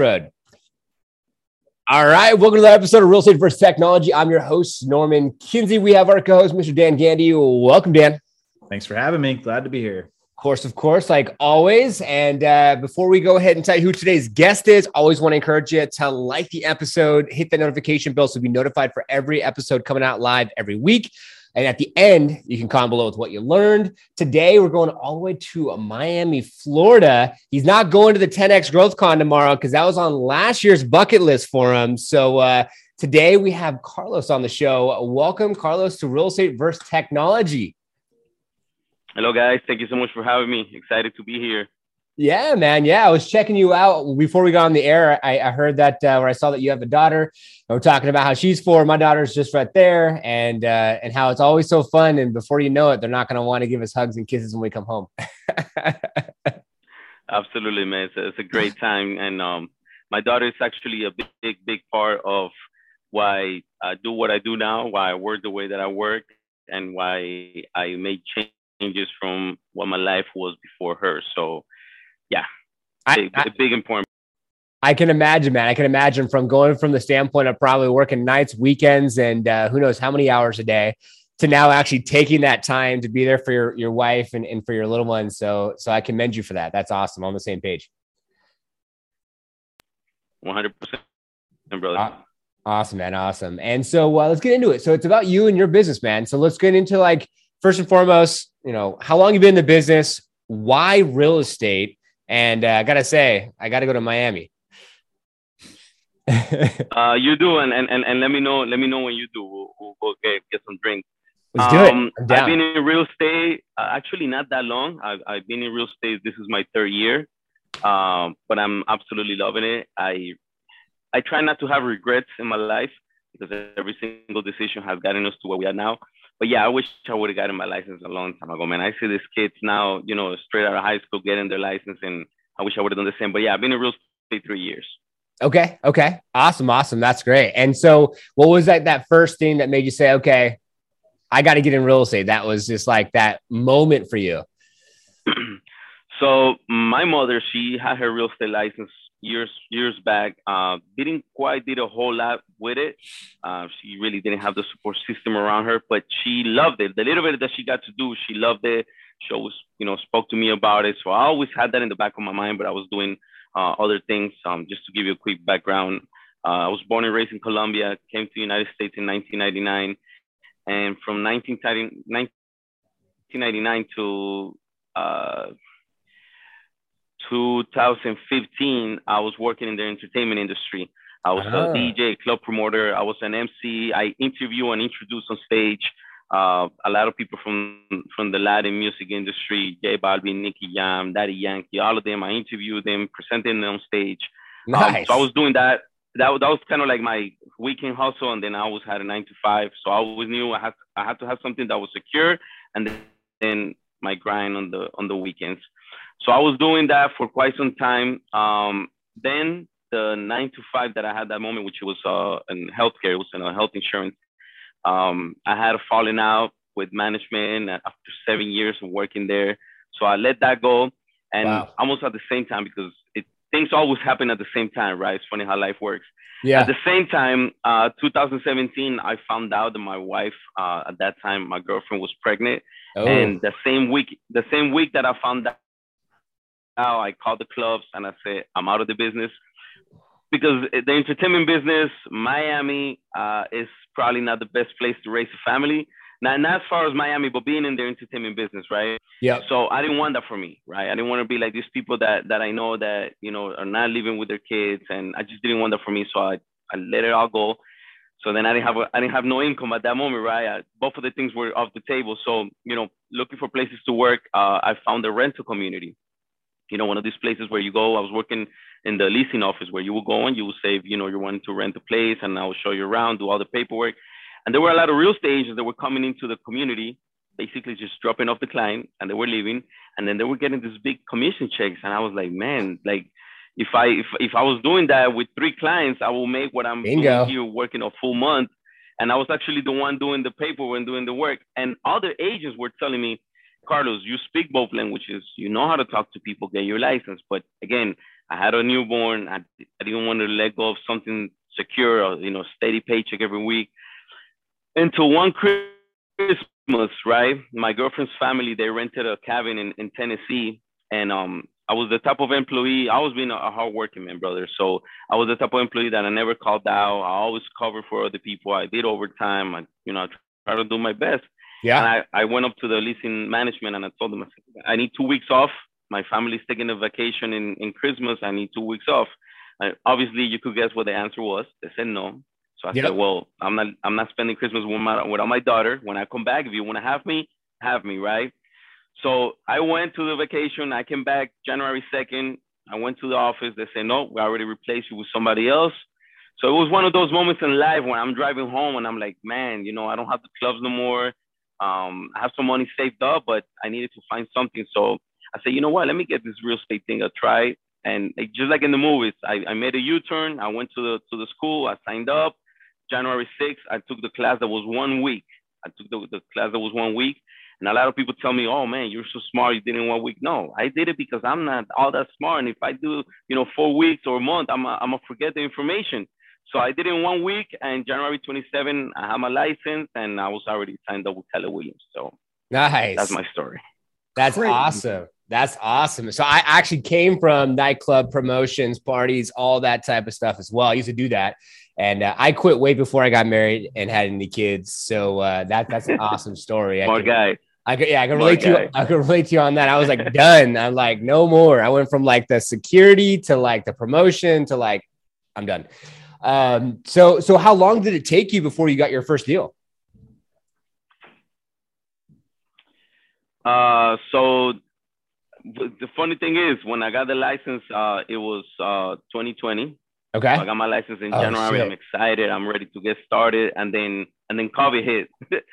Fred. All right, welcome to the episode of Real Estate versus Technology. I'm your host, Norman Kinsey. We have our co-host, Mr. Dan Gandy. Welcome, Dan. Thanks for having me. Glad to be here. Of course, of course, like always. And uh, before we go ahead and tell you who today's guest is, always want to encourage you to like the episode, hit the notification bell so be notified for every episode coming out live every week. And at the end, you can comment below with what you learned. Today, we're going all the way to Miami, Florida. He's not going to the 10X Growth Con tomorrow because that was on last year's bucket list for him. So uh, today, we have Carlos on the show. Welcome, Carlos, to Real Estate versus Technology. Hello, guys. Thank you so much for having me. Excited to be here. Yeah, man. Yeah, I was checking you out before we got on the air. I, I heard that uh, where I saw that you have a daughter. We're talking about how she's four. My daughter's just right there, and uh, and how it's always so fun. And before you know it, they're not going to want to give us hugs and kisses when we come home. Absolutely, man. It's a, it's a great time, and um, my daughter is actually a big, big, big part of why I do what I do now, why I work the way that I work, and why I made changes from what my life was before her. So yeah, big, I, I, big important. I can imagine, man. I can imagine from going from the standpoint of probably working nights, weekends, and uh, who knows how many hours a day to now actually taking that time to be there for your, your wife and, and for your little ones. So, so I commend you for that. That's awesome. On the same page. 100%, brother. Awesome, man. Awesome. And so uh, let's get into it. So it's about you and your business, man. So let's get into like, first and foremost, you know, how long you been in the business? Why real estate? And uh, I gotta say, I gotta go to Miami. uh, you do, and, and and let me know. Let me know when you do. We'll, we'll go get, get some drinks. Let's do um, it. I've been in real estate uh, actually not that long. I've, I've been in real estate. This is my third year, um, but I'm absolutely loving it. I I try not to have regrets in my life because every single decision has gotten us to where we are now. But yeah, I wish I would have gotten my license a long time ago, man. I see these kids now, you know, straight out of high school getting their license, and I wish I would have done the same. But yeah, I've been in real estate three years. Okay. Okay. Awesome. Awesome. That's great. And so, what was that that first thing that made you say, "Okay, I got to get in real estate"? That was just like that moment for you. so my mother, she had her real estate license years years back. Uh, didn't quite did a whole lot with it. Uh, she really didn't have the support system around her, but she loved it. The little bit that she got to do, she loved it. She always, you know, spoke to me about it. So I always had that in the back of my mind, but I was doing uh, other things. Um, just to give you a quick background, uh, I was born and raised in Colombia. Came to the United States in 1999, and from 1999 to uh, 2015, I was working in the entertainment industry. I was a ah. DJ, club promoter. I was an MC. I interview and introduce on stage uh, a lot of people from from the Latin music industry, J Balvin, Nicky Jam, Daddy Yankee, all of them. I interviewed them, presenting them on stage. Nice. Um, so I was doing that. That, that was kind of like my weekend hustle, and then I always had a nine to five. So I always knew I had I had to have something that was secure, and then my grind on the on the weekends. So I was doing that for quite some time. Um, then the nine to five that I had that moment, which was uh, in healthcare, it was in a health insurance. Um, I had a falling out with management after seven years of working there. So I let that go. And wow. almost at the same time, because it, things always happen at the same time, right? It's funny how life works. Yeah. At the same time, uh, 2017, I found out that my wife, uh, at that time, my girlfriend was pregnant. Oh. And the same week, the same week that I found out now I call the clubs and I say, I'm out of the business because the entertainment business, Miami, uh, is probably not the best place to raise a family. Now, not as far as Miami, but being in the entertainment business, right? Yeah. So I didn't want that for me, right? I didn't want to be like these people that that I know that you know are not living with their kids, and I just didn't want that for me. So I, I let it all go. So then I didn't have a, I didn't have no income at that moment, right? I, both of the things were off the table. So you know, looking for places to work, uh, I found the rental community you know, one of these places where you go. I was working in the leasing office where you will go and you will say, you know, you're wanting to rent a place and I will show you around, do all the paperwork. And there were a lot of real estate agents that were coming into the community, basically just dropping off the client and they were leaving. And then they were getting these big commission checks. And I was like, man, like if I if, if I was doing that with three clients, I will make what I'm Bingo. doing here working a full month. And I was actually the one doing the paperwork and doing the work. And other agents were telling me, Carlos, you speak both languages. You know how to talk to people, get your license. But again, I had a newborn. I, I didn't want to let go of something secure or, you know, steady paycheck every week. Until one Christmas, right? My girlfriend's family, they rented a cabin in, in Tennessee. And um, I was the type of employee, I was being a, a hardworking man, brother. So I was the type of employee that I never called out. I always covered for other people. I did overtime. I, you know, I try to do my best. Yeah. And I, I went up to the leasing management and I told them, I need two weeks off. My family's taking a vacation in, in Christmas. I need two weeks off. And obviously, you could guess what the answer was. They said no. So I yep. said, well, I'm not, I'm not spending Christmas with my, without my daughter. When I come back, if you want to have me, have me, right? So I went to the vacation. I came back January 2nd. I went to the office. They said, no, we already replaced you with somebody else. So it was one of those moments in life when I'm driving home and I'm like, man, you know, I don't have the clubs no more. Um, I have some money saved up, but I needed to find something. So I said, you know what? Let me get this real estate thing a try. And it, just like in the movies, I, I made a U-turn. I went to the to the school. I signed up. January 6th, I took the class that was one week. I took the, the class that was one week. And a lot of people tell me, oh man, you're so smart, you did it in one week. No, I did it because I'm not all that smart. And if I do, you know, four weeks or a month, I'm going to forget the information. So I did it in one week, and January 27, I had my license, and I was already signed up with Keller Williams. So nice. That's my story. That's Great. awesome. That's awesome. So I actually came from nightclub promotions, parties, all that type of stuff as well. I used to do that, and uh, I quit way before I got married and had any kids. So uh, that that's an awesome story. More guy. I could, yeah, I can relate to you. I can relate to you on that. I was like done. I'm like no more. I went from like the security to like the promotion to like I'm done. Um, so, so how long did it take you before you got your first deal? Uh, so the funny thing is, when I got the license, uh, it was uh 2020. Okay. So I got my license in oh, January. Shit. I'm excited. I'm ready to get started, and then and then COVID hit.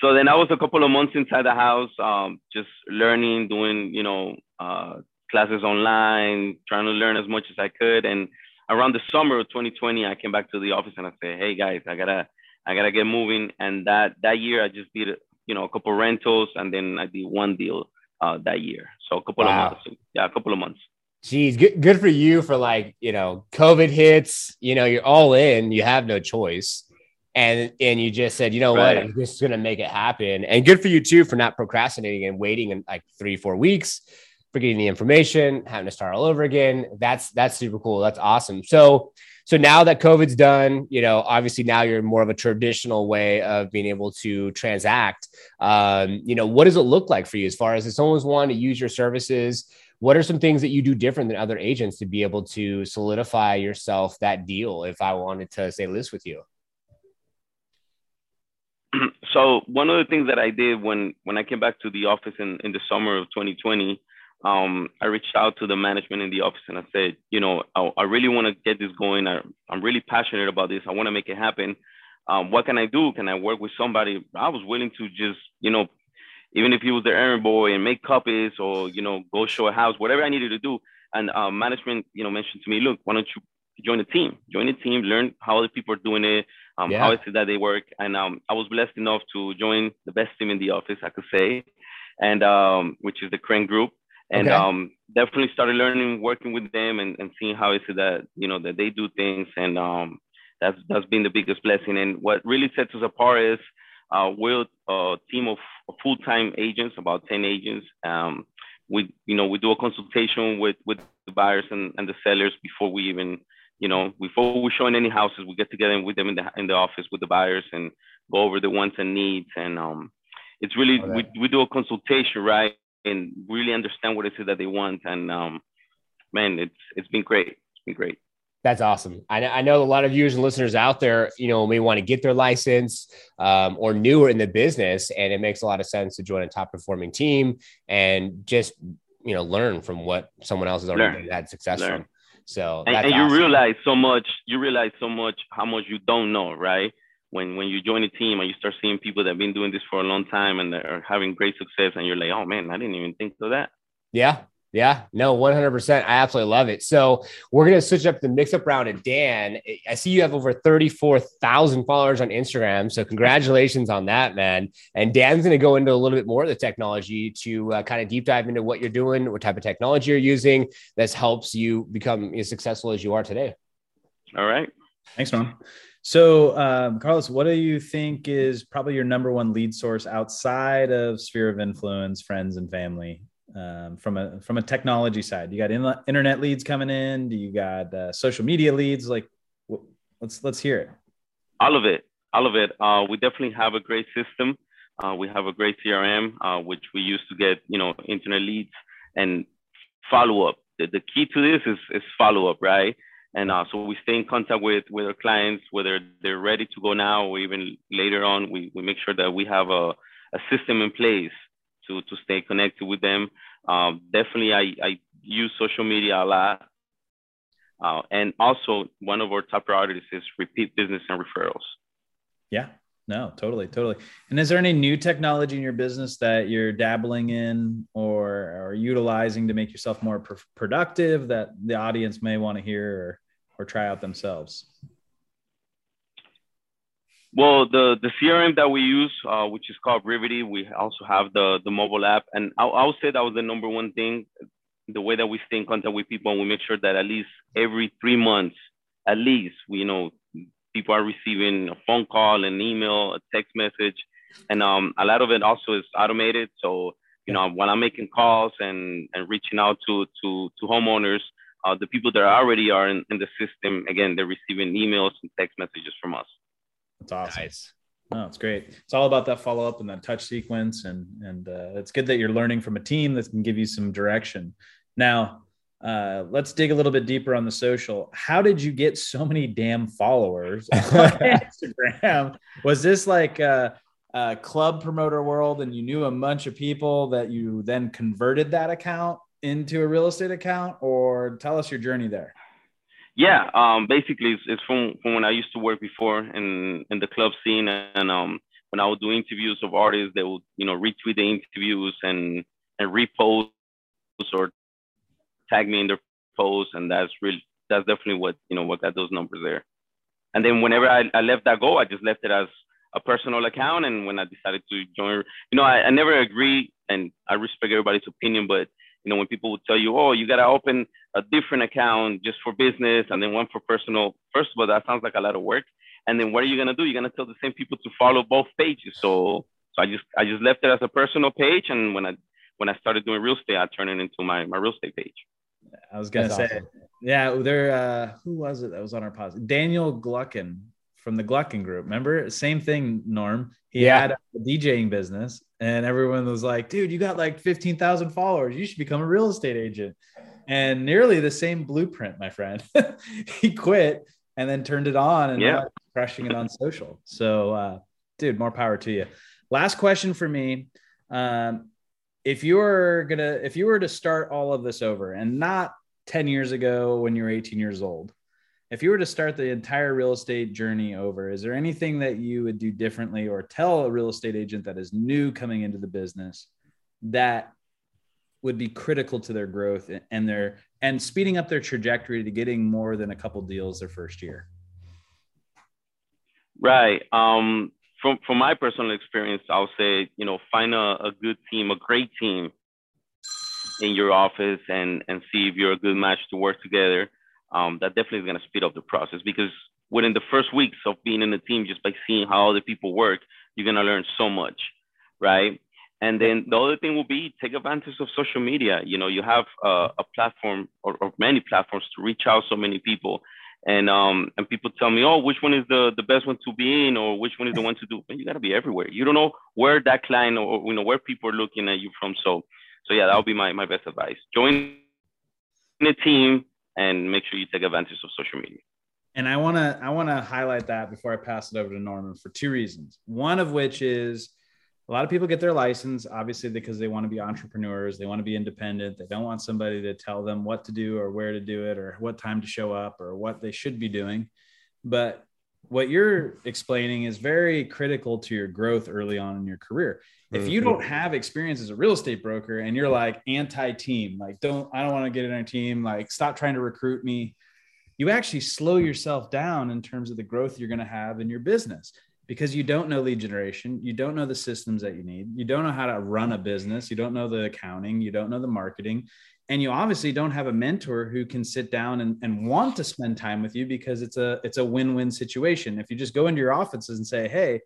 so then I was a couple of months inside the house, um, just learning, doing you know uh, classes online, trying to learn as much as I could, and around the summer of 2020, I came back to the office and I said, "Hey guys, I gotta, I gotta get moving." And that that year, I just did, you know, a couple rentals, and then I did one deal uh, that year. So a couple wow. of months, yeah, a couple of months. Geez, good, good for you for like, you know, COVID hits, you know, you're all in, you have no choice. And and you just said, you know right. what, I'm just gonna make it happen. And good for you too for not procrastinating and waiting in like three, four weeks forgetting the information, having to start all over again. That's that's super cool. That's awesome. So so now that COVID's done, you know, obviously now you're more of a traditional way of being able to transact. Um, you know, what does it look like for you as far as if someone's wanting to use your services? What are some things that you do different than other agents to be able to solidify yourself that deal? If I wanted to say list with you. So one of the things that I did when when I came back to the office in, in the summer of 2020 um, I reached out to the management in the office and I said, you know, I, I really want to get this going. I, am really passionate about this. I want to make it happen. Um, what can I do? Can I work with somebody? I was willing to just, you know, even if he was the errand boy and make copies or, you know, go show a house, whatever I needed to do. And uh, management, you know, mentioned to me, look, why don't you join the team? Join the team, learn how other people are doing it, um, yeah. how is it that they work. And um, I was blessed enough to join the best team in the office, I could say, and um, which is the Crane Group and okay. um, definitely started learning, working with them, and, and seeing how is it that you know that they do things, and um, that's that's been the biggest blessing. And what really sets us apart is uh, we're a team of full-time agents, about ten agents. Um, we you know we do a consultation with with the buyers and, and the sellers before we even you know before we show in any houses. We get together with them in the in the office with the buyers and go over the wants and needs and um, it's really we, we do a consultation right and really understand what it is that they want. And um, man, it's it's been great. It's been great. That's awesome. I, I know a lot of viewers and listeners out there, you know, may want to get their license um, or newer in the business, and it makes a lot of sense to join a top performing team and just you know learn from what someone else has already learn. had success learn. from. So and, and you awesome. realize so much. You realize so much how much you don't know, right? When when you join a team and you start seeing people that have been doing this for a long time and they are having great success and you're like oh man i didn't even think of that yeah Yeah, no, 100%. I absolutely love it. So we're going to switch up the mix up round to Dan. I see you have over 34,000 followers on Instagram. So congratulations on that, man. And Dan's going to go into a little bit more of the technology to uh, kind of deep dive into what you're doing, what type of technology you're using that helps you become as successful as you are today. All right. Thanks, Norm. So, um, Carlos, what do you think is probably your number one lead source outside of sphere of influence, friends and family? um, from a from a technology side? You got in, internet leads coming in? Do you got uh, social media leads? Like, let's let's hear it. All of it, all of it. Uh, we definitely have a great system. Uh, we have a great CRM, uh, which we use to get you know internet leads and follow up. The, the key to this is is follow up, right? And uh, so we stay in contact with with our clients, whether they're ready to go now or even later on. We we make sure that we have a a system in place to to stay connected with them. Um, definitely, I, I use social media a lot. Uh, and also, one of our top priorities is repeat business and referrals. Yeah, no, totally, totally. And is there any new technology in your business that you're dabbling in or, or utilizing to make yourself more pr- productive that the audience may want to hear or, or try out themselves? Well, the the CRM that we use, uh, which is called Rivety, we also have the the mobile app, and I, I would say that was the number one thing. The way that we stay in contact with people, and we make sure that at least every three months, at least, we you know people are receiving a phone call, an email, a text message, and um, a lot of it also is automated. So you know, when I'm making calls and and reaching out to to to homeowners, uh, the people that already are in, in the system, again, they're receiving emails and text messages from us. That's awesome. Nice. No, it's great. It's all about that follow up and that touch sequence, and and uh, it's good that you're learning from a team that can give you some direction. Now, uh, let's dig a little bit deeper on the social. How did you get so many damn followers on Instagram? Was this like a, a club promoter world, and you knew a bunch of people that you then converted that account into a real estate account, or tell us your journey there? yeah, um, basically it's, it's, from, from when I used to work before in, in the club scene. And um, when I would do interviews of artists, they would, you know, retweet the interviews and, and repost or tag me in their posts. And that's really, that's definitely what, you know, what got those numbers there. And then whenever I, I left that go, I just left it as a personal account. And when I decided to join, you know, I, I never agree and I respect everybody's opinion, but you know, when people would tell you, oh, you got to open a different account just for business and then one for personal. First of all, that sounds like a lot of work. And then what are you gonna do? You're gonna tell the same people to follow both pages. So, so I just I just left it as a personal page, and when I when I started doing real estate, I turned it into my my real estate page. I was gonna That's say, awesome. yeah, there. Uh, who was it that was on our podcast? Daniel Gluckin from the Gluckin Group. Remember, same thing, Norm. He yeah. had a DJing business, and everyone was like, "Dude, you got like fifteen thousand followers. You should become a real estate agent." And nearly the same blueprint, my friend. he quit and then turned it on and yeah. crushing it on social. So, uh, dude, more power to you. Last question for me. Um, if you were gonna, if you were to start all of this over, and not ten years ago when you were eighteen years old, if you were to start the entire real estate journey over, is there anything that you would do differently or tell a real estate agent that is new coming into the business that would be critical to their growth and their and speeding up their trajectory to getting more than a couple deals their first year? Right. Um, from from my personal experience, I'll say you know find a, a good team, a great team in your office, and and see if you're a good match to work together um, that definitely is going to speed up the process because within the first weeks of being in the team, just by seeing how other people work, you're going to learn so much, right? And then the other thing will be take advantage of social media. You know, you have a, a platform or, or, many platforms to reach out so many people. And um and people tell me, oh, which one is the the best one to be in, or which one is the one to do? You got to be everywhere. You don't know where that client or you know where people are looking at you from. So so yeah, that would be my my best advice. Join a team, and make sure you take advantage of social media. And I want to I want to highlight that before I pass it over to Norman for two reasons. One of which is a lot of people get their license obviously because they want to be entrepreneurs, they want to be independent, they don't want somebody to tell them what to do or where to do it or what time to show up or what they should be doing. But what you're explaining is very critical to your growth early on in your career. If you don't mm-hmm. have experience as a real estate broker and you're like anti-team, like don't I don't want to get in a team, like stop trying to recruit me, you actually slow yourself down in terms of the growth you're going to have in your business because you don't know lead generation, you don't know the systems that you need, you don't know how to run a business, you don't know the accounting, you don't know the marketing, and you obviously don't have a mentor who can sit down and, and want to spend time with you because it's a it's a win-win situation. If you just go into your offices and say, "Hey,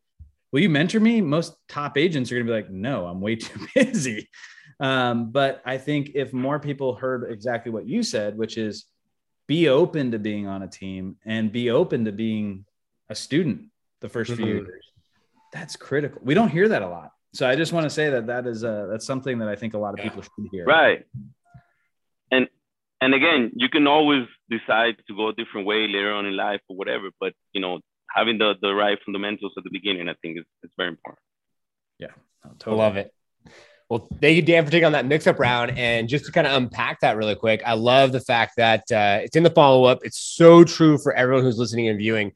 will you mentor me?" Most top agents are going to be like, "No, I'm way too busy." Um, but I think if more people heard exactly what you said, which is be open to being on a team and be open to being a student the 1st mm-hmm. few years. That's critical. We don't hear that a lot. So I just want to say that that is uh, that's something that I think a lot of people should hear. Right. And and again, you can always decide to go a different way later on in life or whatever. But you know, having the the right fundamentals at the beginning, I think is, is very important. Yeah, totally. love it. Well, thank you, Dan, for taking on that mix-up round. And just to kind of unpack that really quick, I love the fact that uh, it's in the follow-up. It's so true for everyone who's listening and viewing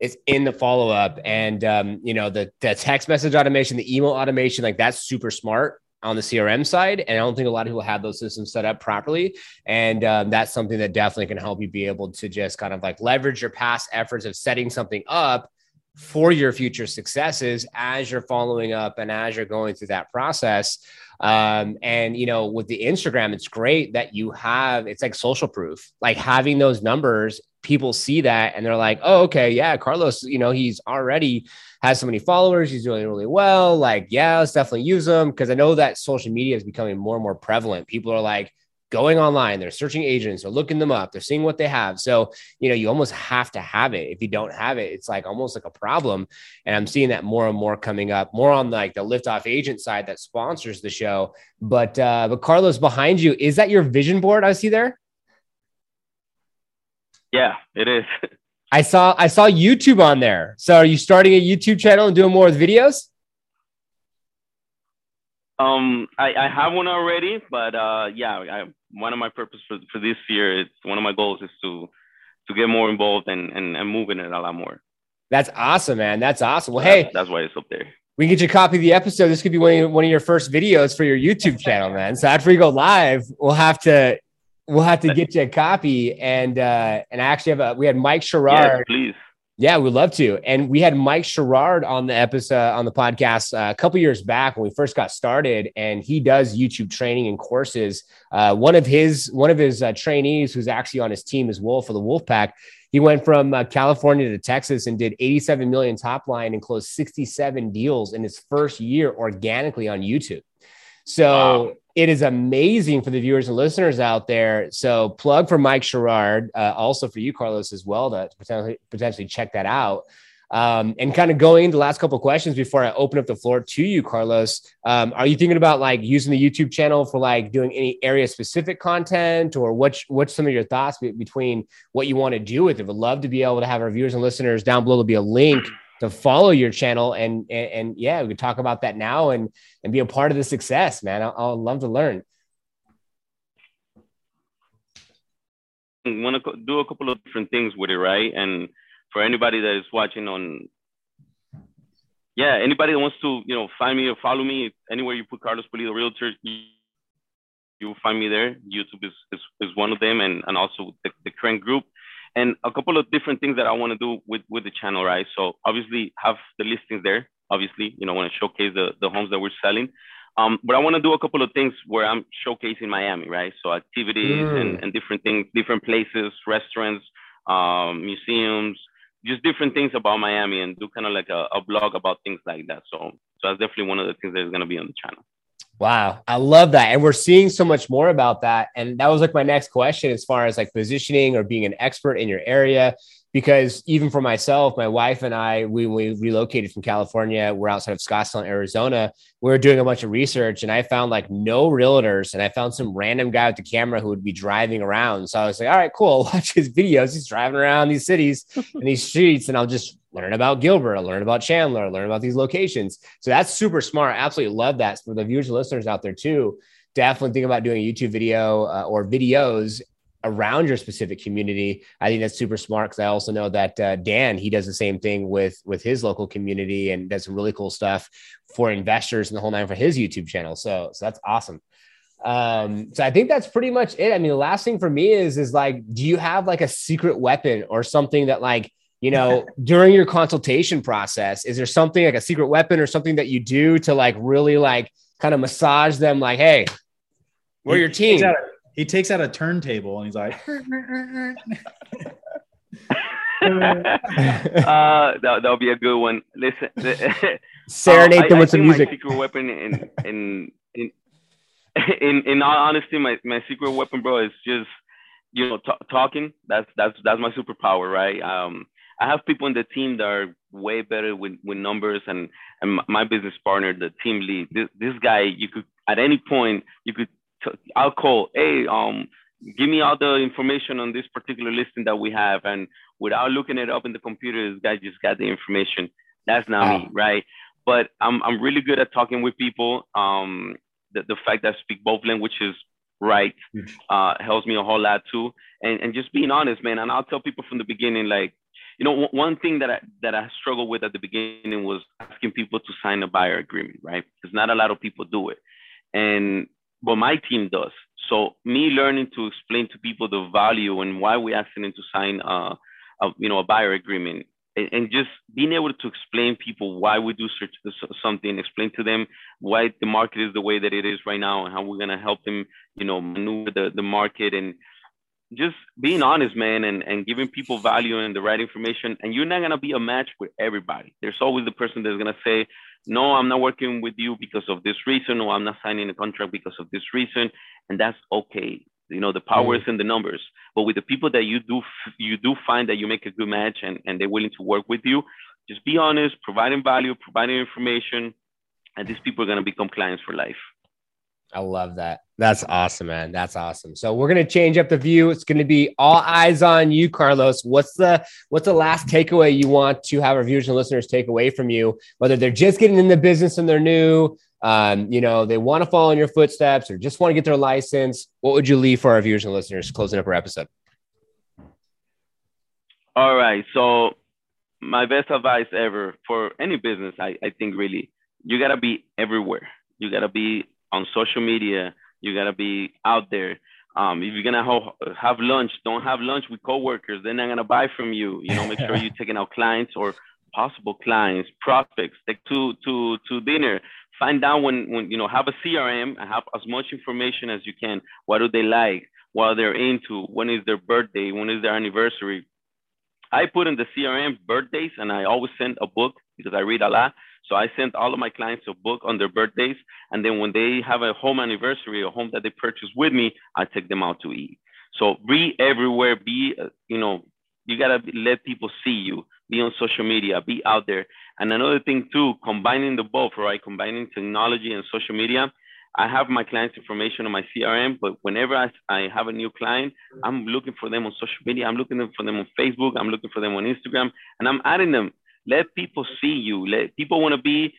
it's in the follow up and um, you know the, the text message automation the email automation like that's super smart on the crm side. And i don't think a lot of people have those systems set up properly. And um, that's something that definitely can help you be able to just kind of like leverage your past efforts of setting something up for your future successes as you're following up and as you're going through that process. Um, and you know with the instagram it's great that you have it's like social proof. Like having those numbers people see that and they're like, oh, okay, yeah, Carlos, you know, he's already has so many followers. He's doing really well. Like, yeah, let's definitely use him because I know that social media is becoming more and more prevalent. People are like going online, they're searching agents, they're looking them up, they're seeing what they have. So, you know, you almost have to have it. If you don't have it, it's like almost like a problem. And I'm seeing that more and more coming up, more on like the liftoff agent side that sponsors the show. But uh, but Carlos behind you, is that your vision board I see there? Yeah, it is. I saw I saw YouTube on there. So are you starting a YouTube channel and doing more with videos? Um, I, I have one already, but uh, yeah, I, one of my purpose for, for this year, it's one of my goals is to to get more involved and and, and moving it a lot more. That's awesome, man. That's awesome. Well, hey, that's why it's up there. We can get you a copy of the episode. This could be one of, your, one of your first videos for your YouTube channel, man. So after we go live, we'll have to We'll have to get you a copy. And uh, and I actually have a we had Mike Sherrard. Yes, please. Yeah, we'd love to. And we had Mike Sherrard on the episode on the podcast uh, a couple years back when we first got started, and he does YouTube training and courses. Uh, one of his one of his uh, trainees, who's actually on his team as well for the Wolfpack, he went from uh, California to Texas and did 87 million top line and closed 67 deals in his first year organically on YouTube. So wow. It is amazing for the viewers and listeners out there. So plug for Mike Sherrard, uh, also for you, Carlos, as well, to potentially potentially check that out. Um, and kind of going into the last couple questions before I open up the floor to you, Carlos. Um, are you thinking about like using the YouTube channel for like doing any area specific content, or what's what's some of your thoughts be- between what you want to do with it? Would love to be able to have our viewers and listeners down below. There'll be a link to follow your channel and, and, and yeah, we could talk about that now and and be a part of the success, man. I'll, I'll love to learn. Want to do a couple of different things with it, right? And for anybody that is watching on, yeah, anybody that wants to, you know, find me or follow me anywhere you put Carlos Pulido Realtor, you, you will find me there. YouTube is, is, is one of them, and and also the, the current group and a couple of different things that I want to do with, with the channel, right? So obviously have the listings there. Obviously, you know, want to showcase the, the homes that we're selling. Um, but I want to do a couple of things where I'm showcasing Miami, right? So activities mm. and, and different things, different places, restaurants, um, museums, just different things about Miami and do kind of like a, a blog about things like that. So, so that's definitely one of the things that is going to be on the channel. Wow, I love that. And we're seeing so much more about that. And that was like my next question as far as like positioning or being an expert in your area. Because even for myself, my wife and I, we, we relocated from California. We're outside of Scottsdale, Arizona. We were doing a bunch of research and I found like no realtors. And I found some random guy with the camera who would be driving around. So I was like, all right, cool. I'll watch his videos. He's driving around these cities and these streets. And I'll just learn about Gilbert, I'll learn about Chandler, I'll learn about these locations. So that's super smart. I absolutely love that. For the viewers and listeners out there too, definitely think about doing a YouTube video uh, or videos around your specific community. I think that's super smart because I also know that uh, Dan he does the same thing with with his local community and does some really cool stuff for investors and the whole nine for his YouTube channel. So so that's awesome. Um, so I think that's pretty much it. I mean, the last thing for me is is like, do you have like a secret weapon or something that like you know during your consultation process? Is there something like a secret weapon or something that you do to like really like kind of massage them? Like, hey, we're your team. He takes out a turntable and he's like. uh, that, that'll be a good one. Listen, serenade um, them with some music. My secret weapon in in in in in all honesty, my my secret weapon, bro, is just you know t- talking. That's that's that's my superpower, right? Um, I have people in the team that are way better with, with numbers, and and my business partner, the team lead. This this guy, you could at any point you could t- I'll call, hey, um, give me all the information on this particular listing that we have, and without looking it up in the computer, this guy just got the information. That's not wow. me, right? But I'm I'm really good at talking with people. Um, the, the fact that I speak both languages right uh, helps me a whole lot too. And, and just being honest, man. And I'll tell people from the beginning, like, you know, one thing that I, that I struggled with at the beginning was asking people to sign a buyer agreement, right? Because not a lot of people do it. And, but my team does. So me learning to explain to people the value and why we asking them to sign, uh, a, you know, a buyer agreement and, and just being able to explain people why we do something, explain to them why the market is the way that it is right now and how we're gonna help them, you know, maneuver the, the market and just being honest, man, and, and giving people value and the right information. And you're not gonna be a match with everybody. There's always the person that's gonna say, no, I'm not working with you because of this reason, or I'm not signing a contract because of this reason, and that's okay. You know, the power mm. is in the numbers. But with the people that you do you do find that you make a good match and, and they're willing to work with you, just be honest, providing value, providing information, and these people are gonna become clients for life. I love that. That's awesome, man. That's awesome. So we're gonna change up the view. It's gonna be all eyes on you, Carlos. What's the what's the last takeaway you want to have our viewers and listeners take away from you? Whether they're just getting in the business and they're new, um, you know, they want to follow in your footsteps or just want to get their license, what would you leave for our viewers and listeners closing up our episode? All right. So, my best advice ever for any business, I, I think really, you got to be everywhere. You got to be on social media. You got to be out there. Um, if you're gonna ho- have lunch, don't have lunch with coworkers. Then they're not gonna buy from you. You know, make sure you're taking out clients or possible clients, prospects. Take to to to dinner find out when, when you know have a crm and have as much information as you can what do they like what are they're into when is their birthday when is their anniversary i put in the crm birthdays and i always send a book because i read a lot so i sent all of my clients a book on their birthdays and then when they have a home anniversary a home that they purchase with me i take them out to eat so be everywhere be you know you got to let people see you be on social media be out there and another thing too, combining the both, right? Combining technology and social media. I have my clients' information on my CRM, but whenever I, I have a new client, I'm looking for them on social media. I'm looking for them on Facebook. I'm looking for them on Instagram, and I'm adding them. Let people see you. Let people want to be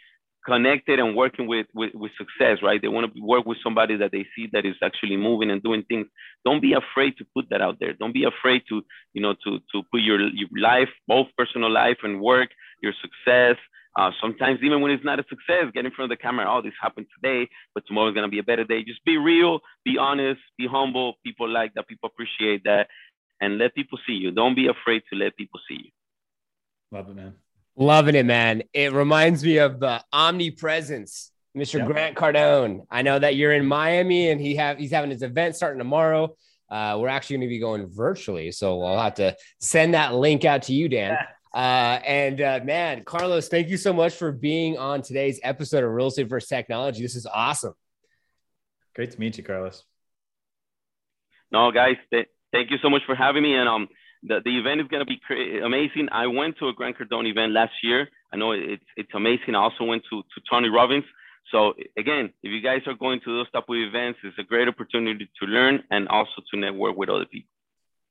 connected and working with, with, with success, right? They want to work with somebody that they see that is actually moving and doing things. Don't be afraid to put that out there. Don't be afraid to, you know, to, to put your, your life, both personal life and work, your success. Uh, sometimes even when it's not a success, get in front of the camera. Oh, this happened today, but tomorrow's gonna be a better day. Just be real, be honest, be humble. People like that. People appreciate that, and let people see you. Don't be afraid to let people see you. Love it, man. Loving it, man. It reminds me of the omnipresence, Mr. Yep. Grant Cardone. I know that you're in Miami and he have he's having his event starting tomorrow. Uh, we're actually going to be going virtually, so I'll have to send that link out to you, Dan. Yeah. Uh, and uh, man, Carlos, thank you so much for being on today's episode of Real Estate versus Technology. This is awesome. Great to meet you, Carlos. No, guys, th- thank you so much for having me. And um, the, the event is going to be cra- amazing. I went to a Grant Cardone event last year. I know it's it's amazing. I also went to to Tony Robbins. So again, if you guys are going to those type of events, it's a great opportunity to learn and also to network with other people.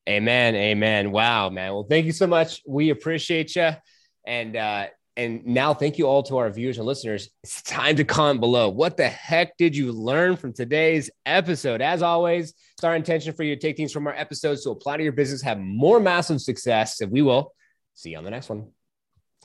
Amen. Amen. Wow, man. Well, thank you so much. We appreciate you. And uh, and now thank you all to our viewers and listeners. It's time to comment below. What the heck did you learn from today's episode? As always, it's our intention for you to take things from our episodes to apply to your business, have more massive success, and we will see you on the next one.